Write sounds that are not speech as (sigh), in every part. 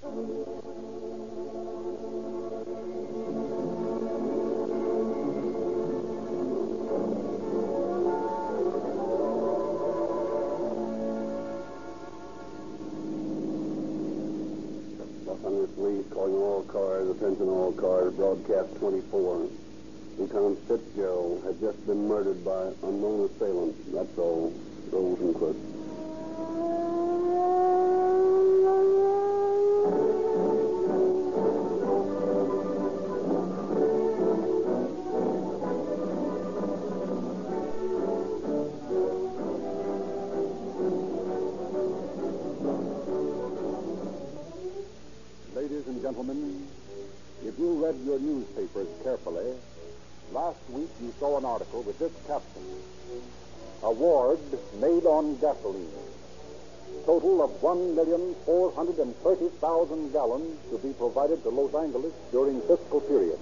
Police calling all cars, attention all cars, broadcast 24. Lieutenant Fitzgerald had just been murdered by unknown assailants. That's all. Rosenquist. 1,430,000 gallons to be provided to Los Angeles during fiscal period.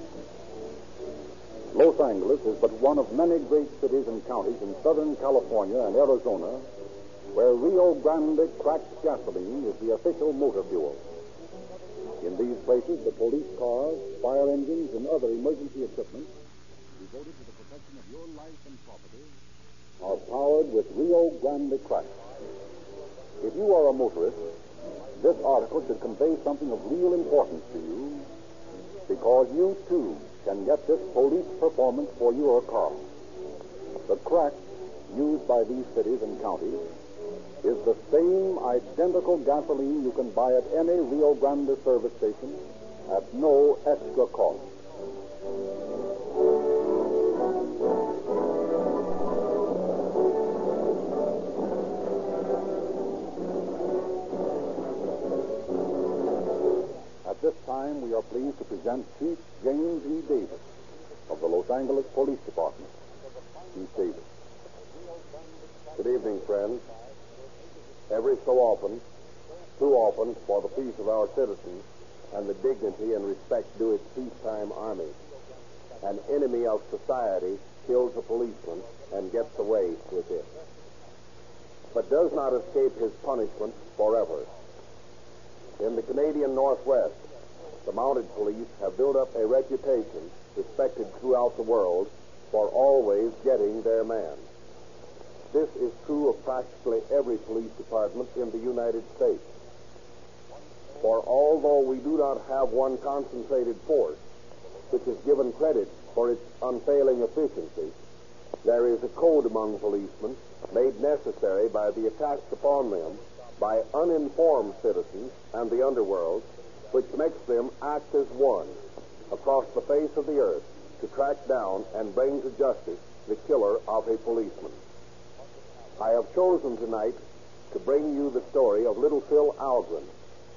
Los Angeles is but one of many great cities and counties in Southern California and Arizona where Rio Grande cracked gasoline is the official motor fuel. In these places, the police cars, fire engines, and other emergency equipment devoted to the protection of your life and property are powered with Rio Grande crack. If you are a motorist, this article should convey something of real importance to you because you, too, can get this police performance for your car. The crack used by these cities and counties is the same identical gasoline you can buy at any Rio Grande service station at no extra cost. Time, we are pleased to present Chief James E. Davis of the Los Angeles Police Department. Chief Davis. Good evening, friends. Every so often, too often, for the peace of our citizens and the dignity and respect due its peacetime army, an enemy of society kills a policeman and gets away with it, but does not escape his punishment forever. In the Canadian Northwest, the mounted police have built up a reputation respected throughout the world for always getting their man. This is true of practically every police department in the United States. For although we do not have one concentrated force, which is given credit for its unfailing efficiency, there is a code among policemen made necessary by the attacks upon them by uninformed citizens and the underworld, which makes them act as one across the face of the earth to track down and bring to justice the killer of a policeman. I have chosen tonight to bring you the story of little Phil Alguin,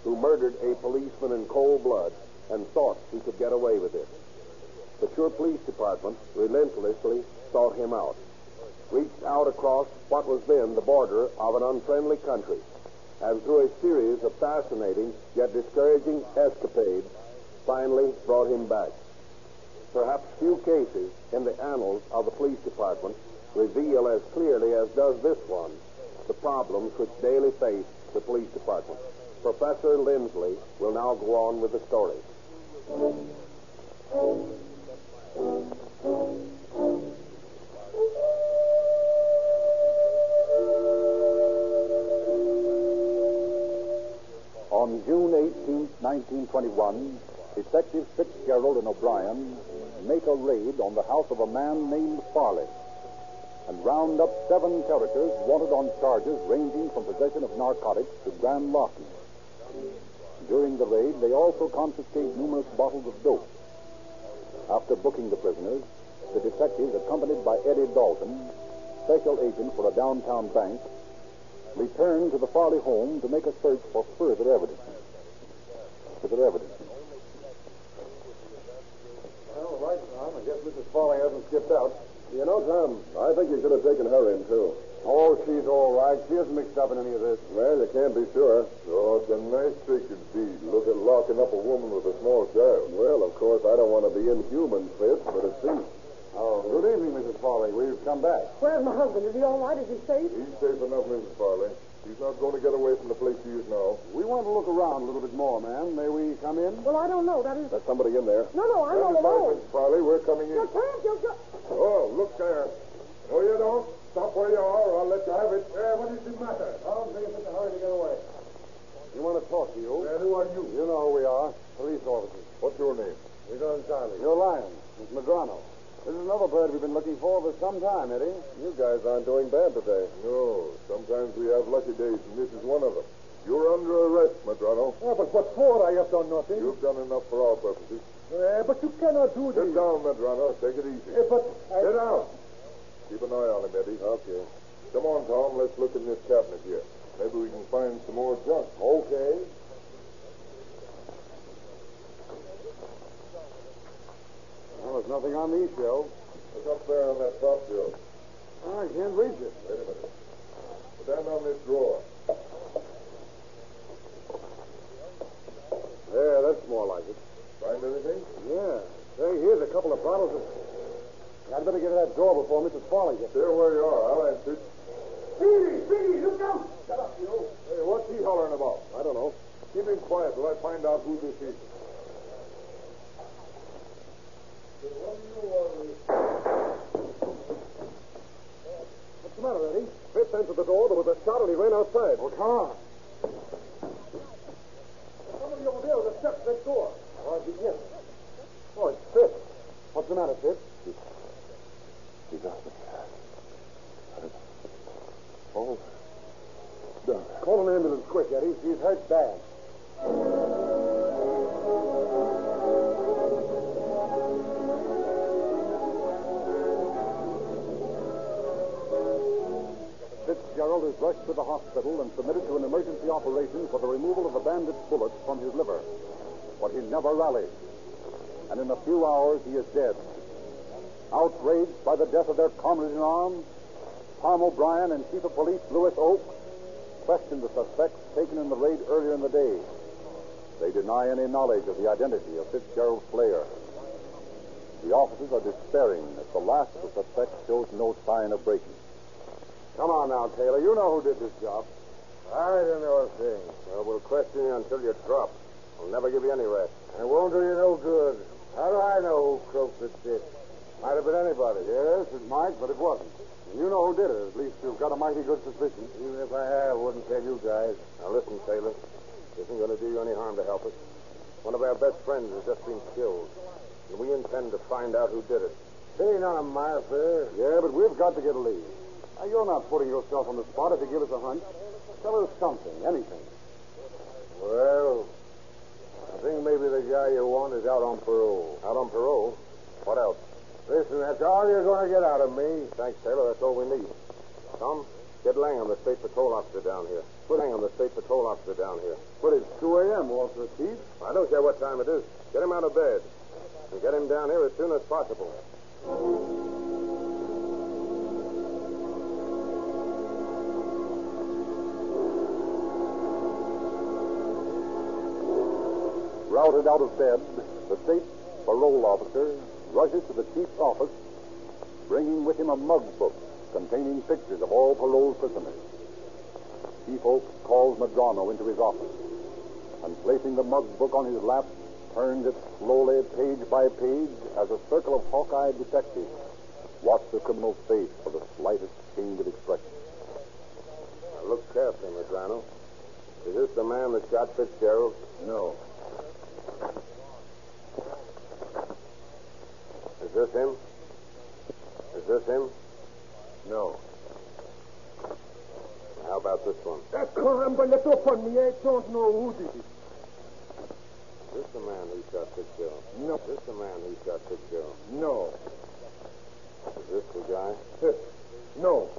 who murdered a policeman in cold blood and thought he could get away with it. The Sure Police Department relentlessly sought him out, reached out across what was then the border of an unfriendly country, and through a series of fascinating yet discouraging escapades, finally brought him back. Perhaps few cases in the annals of the police department reveal as clearly as does this one the problems which daily face the police department. Professor Lindsley will now go on with the story. On June 18, 1921, Detectives Fitzgerald and O'Brien make a raid on the house of a man named Farley and round up seven characters wanted on charges ranging from possession of narcotics to grand larceny. During the raid, they also confiscate numerous bottles of dope. After booking the prisoners, the detectives, accompanied by Eddie Dalton, special agent for a downtown bank, return to the Farley home to make a search for further evidence. Further evidence. Well, right, Tom. I guess Mrs. Farley hasn't skipped out. You know, Tom, I think you should have taken her in, too. Oh, she's all right. She isn't mixed up in any of this. Well, you can't be sure. Oh, it's a nice trick indeed. Look at locking up a woman with a small child. Well, of course, I don't want to be inhuman, Fitz, but it seems. Oh, good evening, Mrs. Farley. We've come back. Where's my husband? Is he all right? Is he safe? He's safe enough, Mrs. Farley. He's not going to get away from the place she is now. We want to look around a little bit more, ma'am. May we come in? Well, I don't know. That is. There's somebody in there. No, no, I'm all Stand aside, alone. Miss Farley. We're coming in. You in. can't. You just. Oh, look there. No, you don't. Stop where you are, or I'll let you have it. what does it matter? Tom, think it's in a hurry to get away. We want to talk to you? And who are you? You know who we are. Police officers. What's your name? We're going Charlie. You're lying. It's Madrano. This is another bird we've been looking for for some time, Eddie. You guys aren't doing bad today. No, sometimes we have lucky days, and this is one of them. You're under arrest, Madrano. Yeah, but what for? I have done nothing. You've done enough for our purposes. Uh, but you cannot do this. Sit down, Madrano. Take it easy. Uh, but I... Sit down. Keep an eye on him, Eddie. Okay. Come on, Tom. Let's look in this cabinet here. Maybe we can find some more junk. Okay. Well, there's nothing on these shelves. Look up there on that top shelf. Ah, I can't reach it. Wait a minute. Stand on this drawer. There, that's more like it. Find anything? Yeah. Say, here's a couple of bottles of... I'd better get to that door before Mrs. Farley gets There where you are. I'll answer. Speedy! Speedy! Look out! Shut up, you. Hey, what's he hollering about? I don't know. Keep him quiet till I find out who this is. The matter, Eddie? Fitz entered the door. There was a shot, and he ran outside. Well, come on. Somebody over there with the steps next door. Oh, yes. Oh, it's Fitz. What's the matter, Fitz? He got me. Oh. Done. Call an ambulance quick, Eddie. He's hurt bad. Fitzgerald is rushed to the hospital and submitted to an emergency operation for the removal of the bandit's bullets from his liver. But he never rallies. And in a few hours, he is dead. Outraged by the death of their comrade in arms, Tom O'Brien and Chief of Police Louis Oak questioned the suspects taken in the raid earlier in the day. They deny any knowledge of the identity of Fitzgerald's slayer. The officers are despairing as the last of the suspects shows no sign of breaking. Come on now, Taylor. You know who did this job. I don't know a thing. Well, we'll question you until you drop. We'll never give you any rest. It won't do you no good. How do I know who croaked the stick? Might have been anybody. Yes, it might, but it wasn't. And you know who did it. At least you've got a mighty good suspicion. Even if I have, I wouldn't tell you guys. Now, listen, Taylor. It isn't going to do you any harm to help us. One of our best friends has just been killed. And we intend to find out who did it. It ain't none of my affair. Yeah, but we've got to get a lead. Now, you're not putting yourself on the spot if you give us a hunch. Tell us something, anything. Well, I think maybe the guy you want is out on parole. Out on parole? What else? Listen, that's all you're going to get out of me. Thanks, Taylor. That's all we need. Tom, get Langham, the state patrol officer down here. Put Langham, the state patrol officer down here. But it's 2 a.m., Walter Chief. I don't care what time it is. Get him out of bed. And get him down here as soon as possible. Routed out of bed, the state parole officer rushes to the chief's office, bringing with him a mug book containing pictures of all parole prisoners. Chief Oak calls Madrano into his office and, placing the mug book on his lap, turns it slowly, page by page, as a circle of hawk-eyed detectives watch the criminal's face for the slightest change of expression. Now, look carefully, Madrano. Is this the man that shot Fitzgerald? No. Is this him? Is this him? No. How about this one? Caramba, let up on me. I don't know who did it. Is this the man who shot Fitzgerald? No. Is this the man who shot Fitzgerald? No. Is this the guy? No.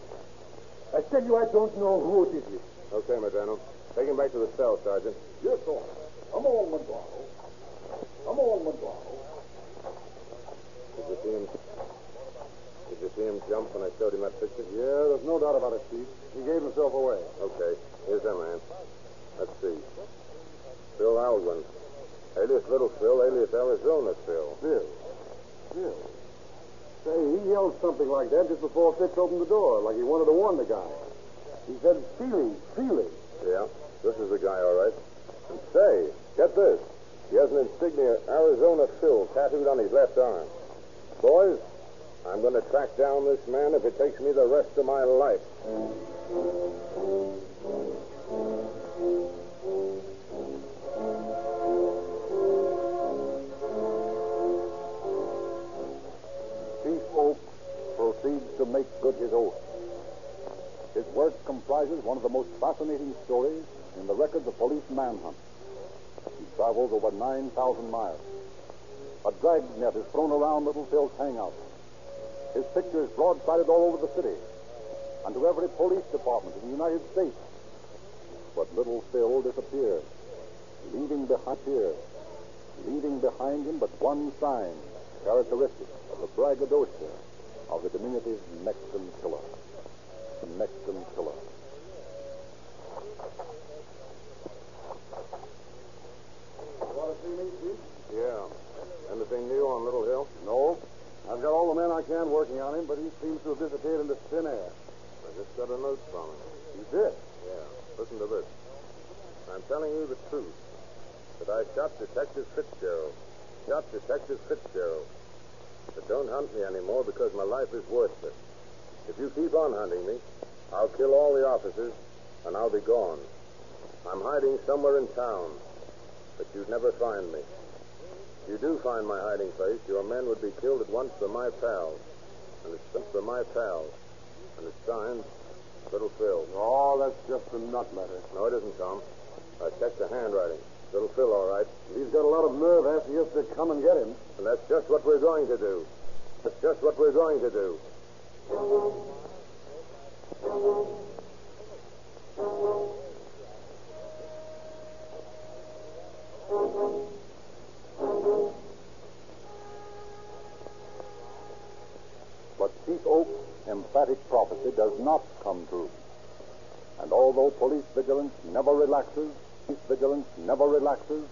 I tell you, I don't know who did it. Okay, Madrano. Take him back to the cell, Sergeant. Yes, sir. Come on, Madrano. On. Did you see him? Did you see him jump when I showed him that picture? Yeah, there's no doubt about it, Chief. He gave himself away. Okay. Here's that man. Let's see. Phil Alguin. Alias Little Phil, alias Arizona Phil. Bill. Bill. Say, he yelled something like that just before Fitz opened the door, like he wanted to warn the guy. He said Feely, Feely. Yeah, this is the guy, all right. And say, get this. He has an insignia Arizona Phil tattooed on his left arm. Boys, I'm going to track down this man if it takes me the rest of my life. Chief Oak proceeds to make good his oath. His work comprises one of the most fascinating stories in the records of police manhunt. Travels over 9,000 miles. A dragnet is thrown around Little Phil's hangout. His picture is broadsided all over the city and to every police department in the United States. But Little Phil disappears, leaving behind here, leaving behind him but one sign characteristic of the braggadocio of the diminutive Mexican killer. The Mexican killer. Want to see me, Chief? Yeah. Anything new on Little Phil? No. I've got all the men I can working on him, but he seems to have disappeared into thin air. I just got a note from him. You did? Yeah. Listen to this. I'm telling you the truth. That I shot Detective Fitzgerald. Shot Detective Fitzgerald. But don't hunt me anymore because my life is worthless. If you keep on hunting me, I'll kill all the officers and I'll be gone. I'm hiding somewhere in town, but you'd never find me. If you do find my hiding place, your men would be killed at once for my pals. And it's sent for my pals. And it's signed Little Phil. Oh, that's just a nut letter. No, it isn't, Tom. I checked the handwriting. Little Phil, all right. He's got a lot of nerve asking us to come and get him. And that's just what we're going to do. That's just what we're going to do. But Chief Oak's emphatic prophecy does not come true. And although police vigilance never relaxes, police vigilance never relaxes,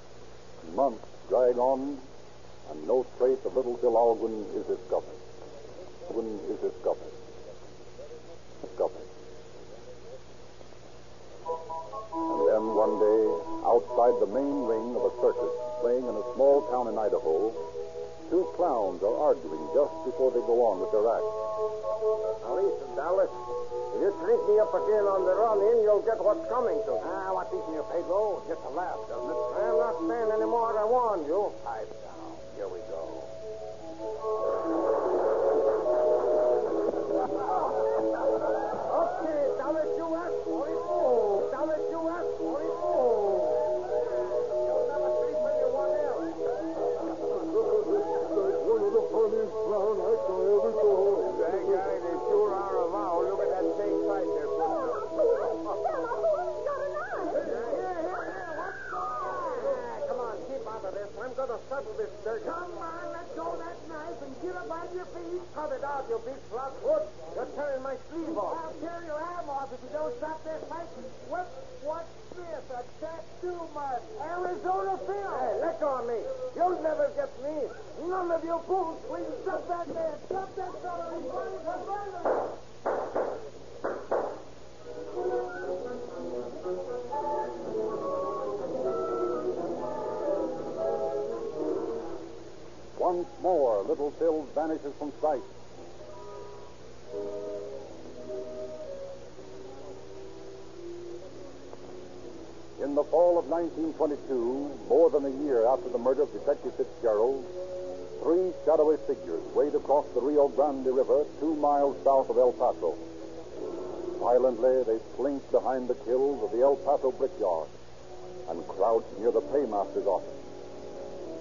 months drag on, and no trace of little Phil Alguin is discovered. Alguin is discovered. Discovered. Outside the main ring of a circus playing in a small town in Idaho, two clowns are arguing just before they go on with their act. Now listen, Dallas. If you treat me up again on the run in, you'll get what's coming to you. Ah, what's eating you, Pedro? Just a laugh, doesn't it? I'm not stand any more. I warned you. Pipe three shadowy figures wade across the Rio Grande River two miles south of El Paso. Silently, they slink behind the kills of the El Paso brickyard and crouch near the paymaster's office.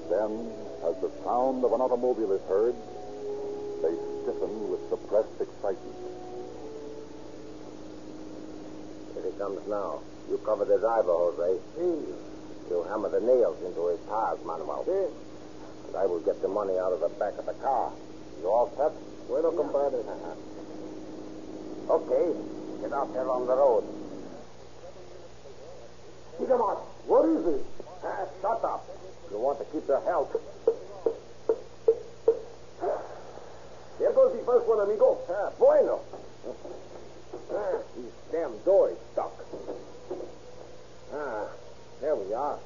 Then, as the sound of an automobile is heard, they stiffen with suppressed excitement. Here he comes now. You cover the driver, Jose. See? You hammer the nails into his tires, Manuel and I will get the money out of the back of the car. You all set? Bueno, compadre. Uh-huh. Okay. Get out there on the road. Jickamas, what is it? Ah, shut up. You want to keep your health. There goes the first one, amigo. Ah, bueno. Ah, these damn door is stuck. Ah, there we are.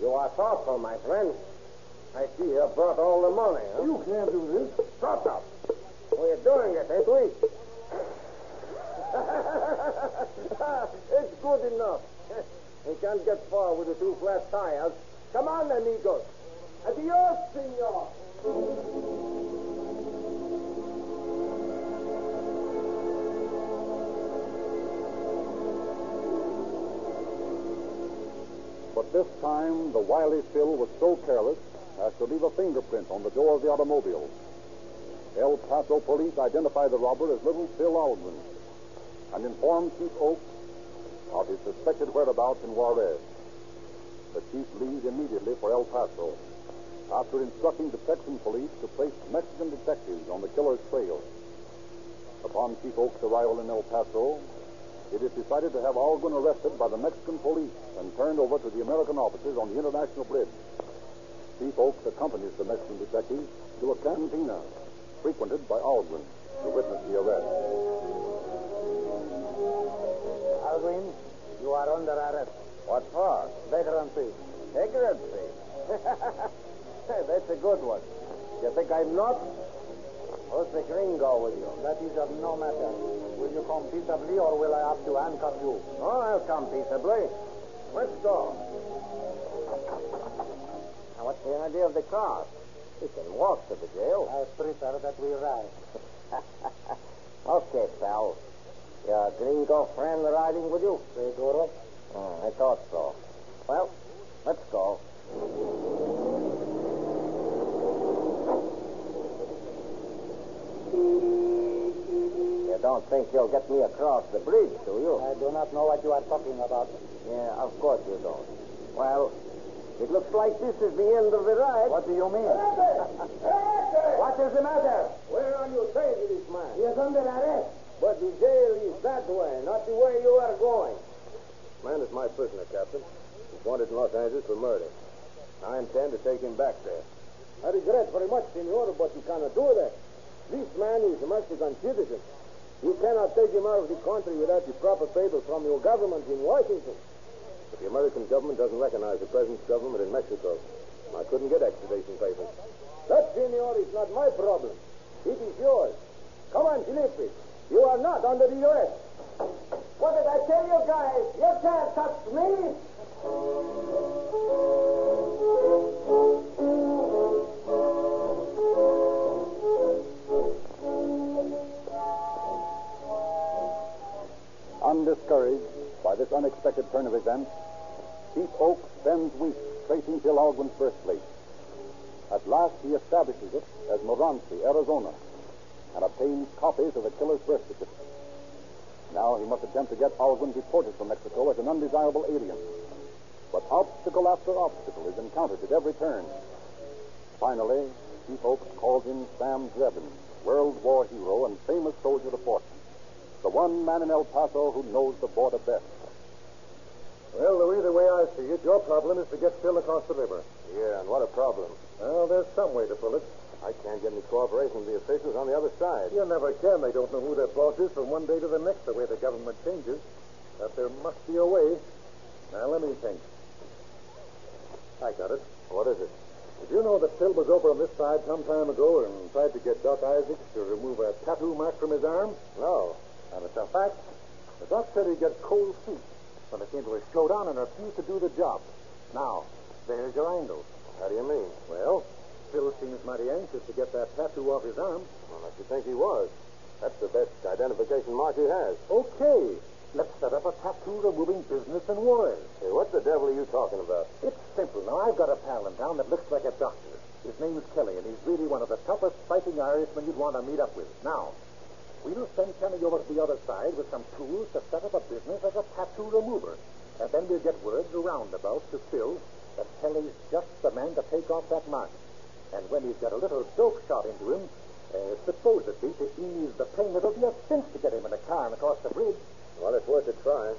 You are thoughtful, my friend. I see you brought all the money, huh? You can't do this. Stop up. We're doing it, ain't we? (laughs) it's good enough. We can't get far with the two flat tires. Come on, amigos. Adios, senor. But this time, the wily Phil was so careless as to leave a fingerprint on the door of the automobile. El Paso police identify the robber as little Phil Alguin and inform Chief Oaks of his suspected whereabouts in Juarez. The chief leaves immediately for El Paso after instructing the Texan police to place Mexican detectives on the killer's trail. Upon Chief Oaks' arrival in El Paso, it is decided to have Alguin arrested by the Mexican police and turned over to the American officers on the International Bridge. Chief Oaks accompanies the Mexican detective to a cantina frequented by Alguin to witness the arrest. Alvin, you are under arrest. What for? Vagrancy. Vagrancy. (laughs) That's a good one. You think I'm not? Who's the gringo with you? That is of no matter. Will you come peaceably or will I have to handcuff you? Oh, I'll come peaceably. Let's go. Now, what's the idea of the car? We can walk to the jail. I prefer that we ride. (laughs) okay, pal. Your gringo friend riding with you? Seguro? Oh, I thought so. Well, let's go. You don't think you'll get me across the bridge, do you? I do not know what you are talking about. Yeah, of course you don't. Well, it looks like this is the end of the ride. What do you mean? (laughs) What is the matter? Where are you taking this man? He is under arrest. But the jail is that way, not the way you are going. Man is my prisoner, Captain. He's wanted in Los Angeles for murder. I intend to take him back there. I regret very much, Senor, but you cannot do that. This man is a Mexican citizen. You cannot take him out of the country without the proper papers from your government in Washington. But the American government doesn't recognize the present government in Mexico. I couldn't get extradition papers. That, Senor, is not my problem. It is yours. Come on, Felipe. You are not under the arrest. What did I tell you guys? You can't touch me. Undiscouraged by this unexpected turn of events, Chief Oaks spends weeks tracing Alguin's birthplace. At last, he establishes it as Morenci, Arizona, and obtains copies of the killer's birth certificate. Now he must attempt to get Algren deported from Mexico as an undesirable alien. But obstacle after obstacle is encountered at every turn. Finally, Chief Oaks calls in Sam Dreben, World War hero and famous soldier of fortune. The one man in El Paso who knows the border best. Well, Louis, the way I see it, your problem is to get Phil across the river. Yeah, and what a problem. Well, there's some way to pull it. I can't get any cooperation from the officials on the other side. You never can. They don't know who their boss is from one day to the next, the way the government changes. But there must be a way. Now, let me think. I got it. What is it? Did you know that Phil was over on this side some time ago and tried to get Doc Isaacs to remove a tattoo mark from his arm? No. And it's a fact. The doc said he'd get cold feet when it came to a showdown and refused to do the job. Now, there's your angle. How do you mean? Well, Phil seems mighty anxious to get that tattoo off his arm. Well, I should think he was. That's the best identification mark he has. Okay. Let's set up a tattoo removing business in Juarez. Hey, what the devil are you talking about? It's simple. Now, I've got a pal in town that looks like a doctor. His name's Kelly, and he's really one of the toughest fighting Irishmen you'd want to meet up with. Now, we'll send Kelly over to the other side with some tools to set up a business as a tattoo remover. And then we'll get word roundabout to Phil that Kelly's just the man to take off that mark. And when he's got a little dope shot into him, uh, supposedly to ease the pain, it'll be a cinch to get him in a car and across the bridge. Well, it's worth a try.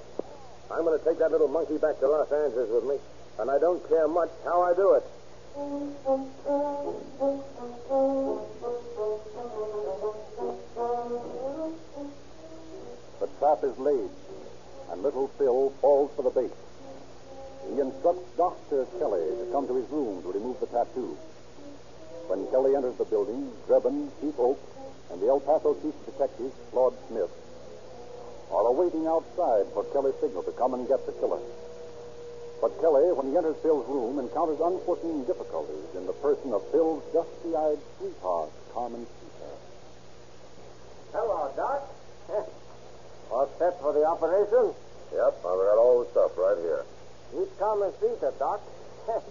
I'm going to take that little monkey back to Los Angeles with me, and I don't care much how I do it. The trap is laid, and little Phil falls for the bait. He instructs Dr. Kelly to come to his room to remove the tattoo. When Kelly enters the building, Dreben, Chief Oak, and the El Paso chief detective, Claude Smith, are awaiting outside for Kelly's signal to come and get the killer. But Kelly, when he enters Phil's room, encounters unforeseen difficulties in the person of Phil's dusty-eyed sweetheart, Carmen Peter. Hello, Doc. (laughs) All set for the operation? Yep, I've got all the stuff right here. Meet Carmen Peter, Doc. (laughs)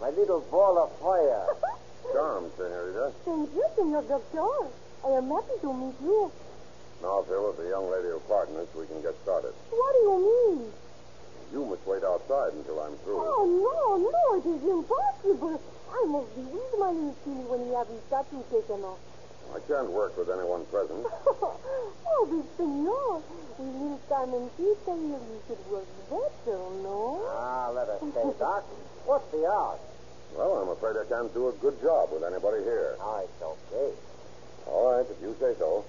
My little ball of fire. (laughs) Charmed, senorita. Thank you, Senor Doctor. I am happy to meet you. Now, Phil, if the young lady will pardon us, we can get started. What do you mean? You must wait outside until I'm through. Oh, no, no, it is impossible. I must be with my little Tilly when he has his tattoo taken off. I can't work with anyone present. (laughs) oh, but senor, with little Carmen Peter here, you should work better, no? Ah, let us stay, (laughs) Doc. What's the odds? Well, I'm afraid I can't do a good job with anybody here. Oh, it's okay. All right, if you say so.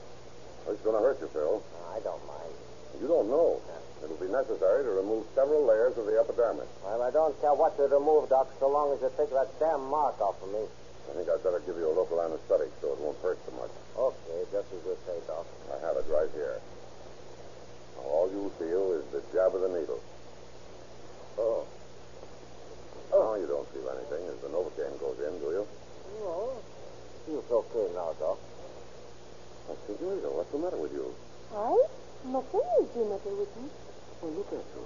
It's going to hurt you, Phil. I don't mind. You don't know. It'll be necessary to remove several layers of the epidermis. Well, I don't care what you remove, Doc, so long as you take that damn mark off of me. I think I'd better give you a local anesthetic so it won't hurt so much. Okay, just as you say, Doc. I have it right here. Now, all you feel is the jab of the needle. Oh. Oh, you don't feel anything as the Novocaine goes in, do you? No. Feels okay now, Doc. Now, Senorita, what's the matter with you? I? Nothing is the matter with me. Well, look at you.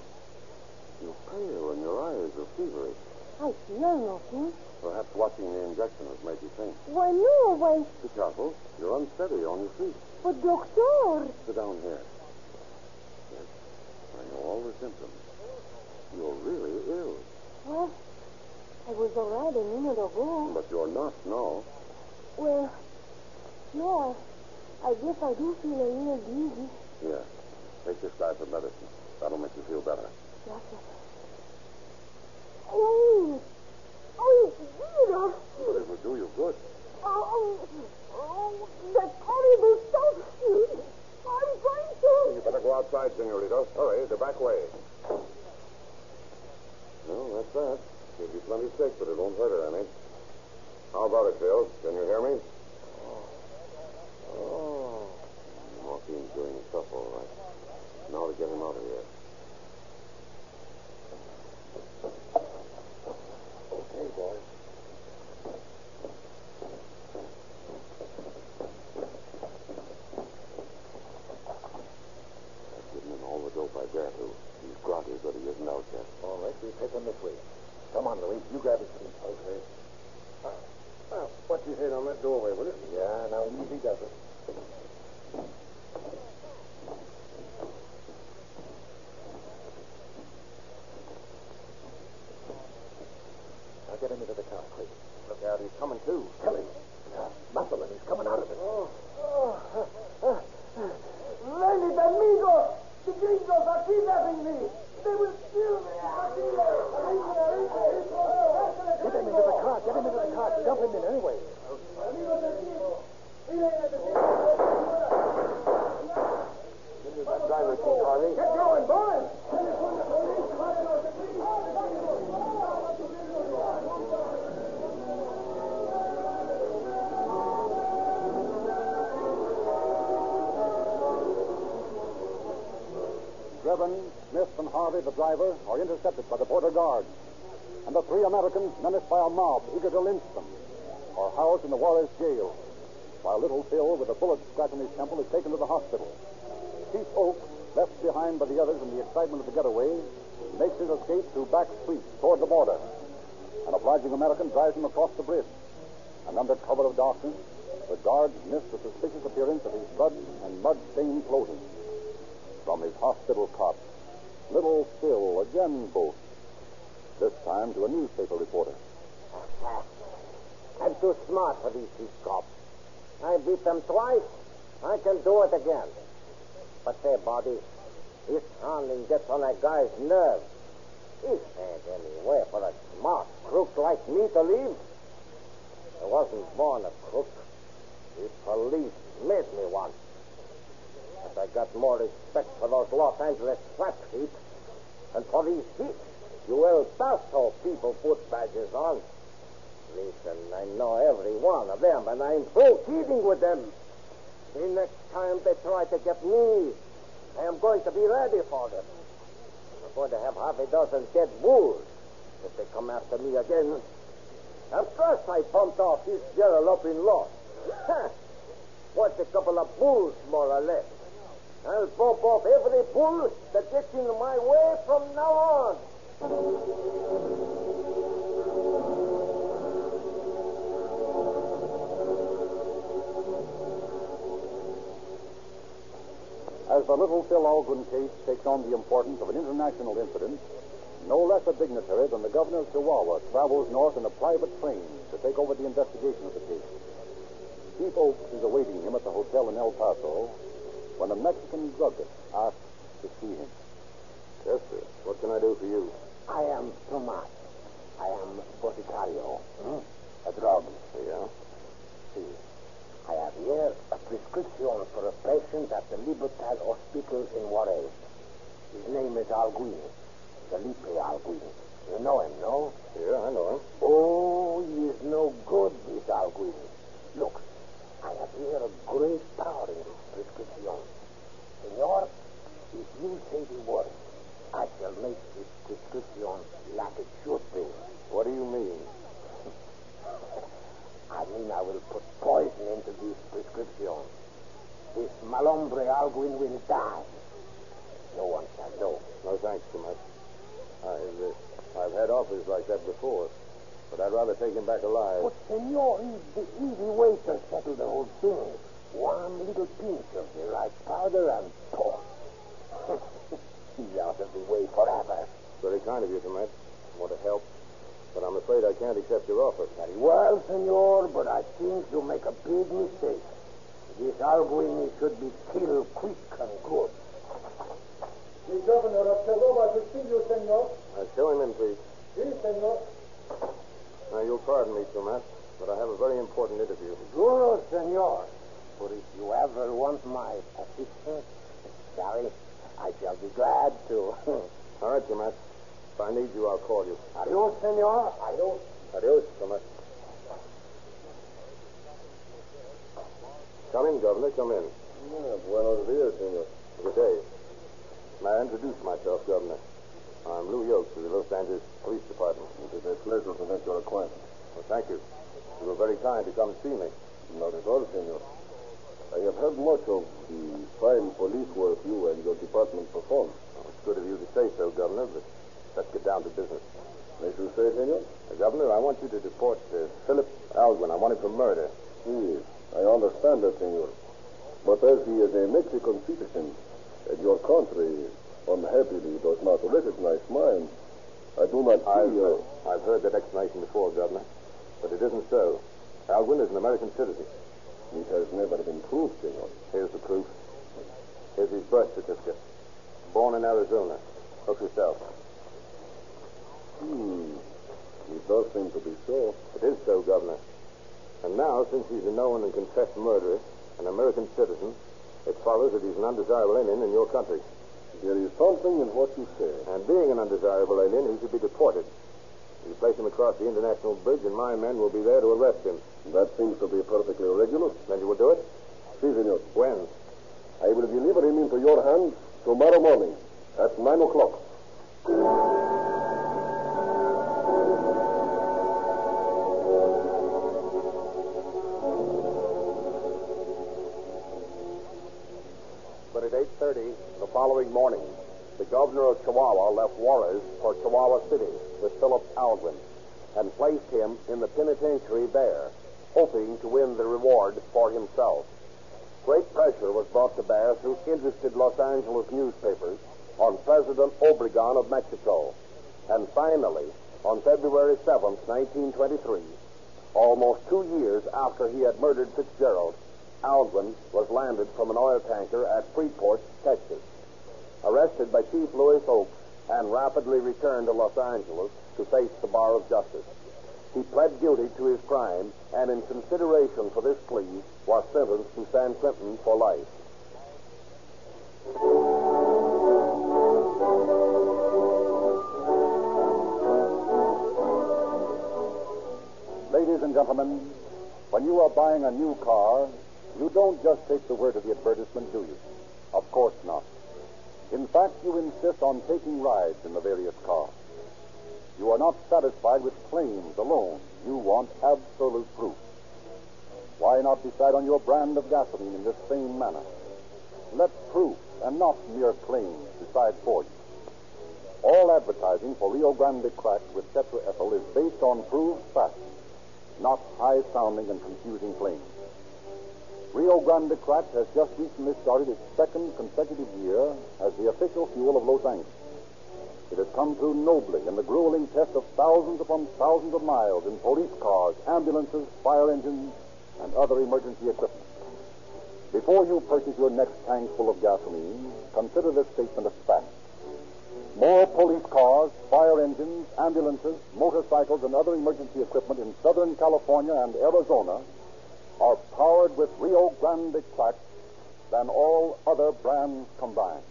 You're pale and your eyes are feverish. I feel nothing. Perhaps watching the injection has made you think. Why, no, why... Be careful. You're unsteady on your feet. But, doctor... Sit down here. Yes, I know all the symptoms. You're really ill. Well, I was all right a minute ago. But you're not now. Well, no, I, I guess I do feel a little dizzy. Here, take this glass of medicine. That'll make you feel better. Doctor. Oh, oh, Peter. But it will do you good. Oh, oh, oh, that horrible stuff. I'm trying to. You better go outside, Senorita. Hurry, the back way. Well, that's that. Gives you plenty sick, but it won't hurt her any. How about it, Phil? Can you hear me? Oh. Oh. Morphine's doing stuff all right. Now to get him out of here. Okay, boys. I've given him all the dope I dare to. He's groggy, but he isn't out right, we this way. Come on, Louis. You grab his feet. Okay. Well, what you hit on that doorway, will it? Yeah, now the driver, are intercepted by the border guard. And the three Americans, menaced by a mob eager to lynch them, are housed in the Juarez jail, while little Phil, with a bullet scratch in his temple, is taken to the hospital. Chief Oak, left behind by the others in the excitement of the getaway, makes his escape through back streets toward the border. An obliging American drives him across the bridge. And under cover of darkness, the guards miss the suspicious appearance of his blood and mud-stained clothing. From his hospital cot, little Phil again boasts, this time to a newspaper reporter. I'm too smart for these cheap cops. I beat them twice. I can do it again. But say, Bobby, this handling gets on that guy's nerves. He ain't anywhere for a smart crook like me to leave. I wasn't born a crook. The police made me one. But I got more respect for those Los Angeles flat feet than for these sheep. You El Paso people put badges on. Listen, I know every one of them, and I'm through kidding with them. The next time they try to get me, I am going to be ready for them. I'm going to have half a dozen dead bulls if they come after me again. At first, I pumped off this Gerald up in law. (laughs) What's a couple of bulls, more or less? I'll pump off every bull that gets in my way from now on. As the little Phil Alguin case takes on the importance of an international incident, no less a dignitary than the governor of Chihuahua travels north in a private train to take over the investigation of the case. Chief Oaks is awaiting him at the hotel in El Paso when a Mexican druggist asked to see him. Yes, sir. What can I do for you? I am Tomas. I am Boticario. Hmm? A drug. Yeah. See, I have here a prescription for a patient at the Libertad Hospital in Juarez. His name is Alguin. Felipe Alguin. You know him, no? Yeah, I know him. Oh, he is no good, this Alguin. Look, I have here a great Senor, if you say the word, I shall make this prescription like it should be. What do you mean? (laughs) I mean, I will put poison into this prescription. This malombre Alguin will die. No one shall know. No thanks too much. I've, uh, I've had offers like that before, but I'd rather take him back alive. But, senor, the easy way to settle the whole thing. One little pinch of the right powder and pour. (laughs) He's out of the way forever. Very kind of you, Tomas. I want to help, but I'm afraid I can't accept your offer. Very well, senor, but I think you make a big mistake. This Alguin should be killed quick and good. The governor of Chihuahua to see you, senor. Uh, show him in, please. Si, senor. Now, you'll pardon me, Tomas, but I have a very important interview. Duro, senor. But if you ever want my assistance, sorry, I shall be glad to. (laughs) All right, Tomas. If I need you, I'll call you. Adios, senor. Adios. Adios, Tomas. Come in, Governor. Come in. buenos dias, senor. Good day. May I introduce myself, Governor? I'm Lou Oaks of the Los Angeles Police Department. It is a pleasure to make your acquaintance. Well, thank you. You were very kind to come see me. Not at all, senor. I have heard much of the fine police work you and your department perform. It's good of you to say so, Governor, but let's get down to business. As you say, senor? Uh, Governor, I want you to deport uh, Philip Alguin. I want him for murder. Yes, I understand that, senor. But as he is a Mexican citizen, and your country unhappily does not recognize mine, I do not see I've, uh, I've heard that explanation before, Governor, but it isn't so. Alguin is an American citizen. It has never been proved, senor. Here's the proof. Here's his birth certificate. Born in Arizona. Look yourself. Hmm. It does seem to be so. It is so, Governor. And now, since he's a known and confessed murderer, an American citizen, it follows that he's an undesirable alien in your country. There is something in what you say. And being an undesirable alien, he should be deported. You place him across the international bridge, and my men will be there to arrest him. That seems to be perfectly regular. Then you will do it? Si, senor. When? I will deliver him into your hands tomorrow morning at 9 o'clock. But at 8.30 the following morning, the governor of Chihuahua left Juarez for Chihuahua City with Philip Alguin and placed him in the penitentiary there, hoping to win the reward for himself. Great pressure was brought to bear through interested Los Angeles newspapers on President Obregon of Mexico. And finally, on February 7, 1923, almost two years after he had murdered Fitzgerald, Alguin was landed from an oil tanker at Freeport, Texas. Arrested by Chief Louis Oaks and rapidly returned to Los Angeles to face the bar of justice. He pled guilty to his crime and, in consideration for this plea, was sentenced to San Quentin for life. Ladies and gentlemen, when you are buying a new car, you don't just take the word of the advertisement, do you? Of course not. In fact, you insist on taking rides in the various cars. You are not satisfied with claims alone. You want absolute proof. Why not decide on your brand of gasoline in this same manner? Let proof and not mere claims decide for you. All advertising for Rio Grande cracked with tetraethyl is based on proved facts, not high sounding and confusing claims. Rio Grande cracked has just recently started its second consecutive year as the official fuel of Los Angeles. It has come through nobly in the grueling test of thousands upon thousands of miles in police cars, ambulances, fire engines, and other emergency equipment. Before you purchase your next tank full of gasoline, consider this statement of fact. More police cars, fire engines, ambulances, motorcycles, and other emergency equipment in Southern California and Arizona are powered with Rio Grande crack than all other brands combined.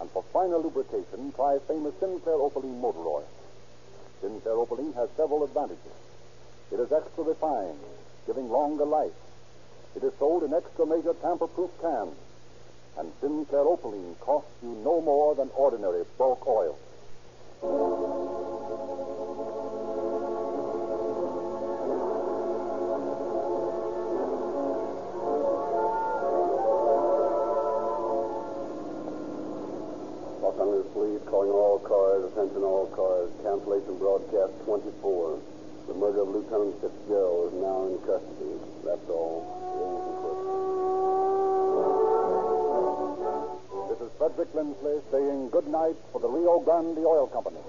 And for finer lubrication, try famous Sinclair Opaline motor oil. Sinclair Opaline has several advantages. It is extra refined, giving longer life. It is sold in extra major tamper-proof cans. And Sinclair Opaline costs you no more than ordinary bulk oil. Attention all cars, cancellation broadcast 24. The murder of Lieutenant Fitzgerald is now in custody. That's all. This is Frederick Lindsley saying good night for the Rio Grande Oil Company.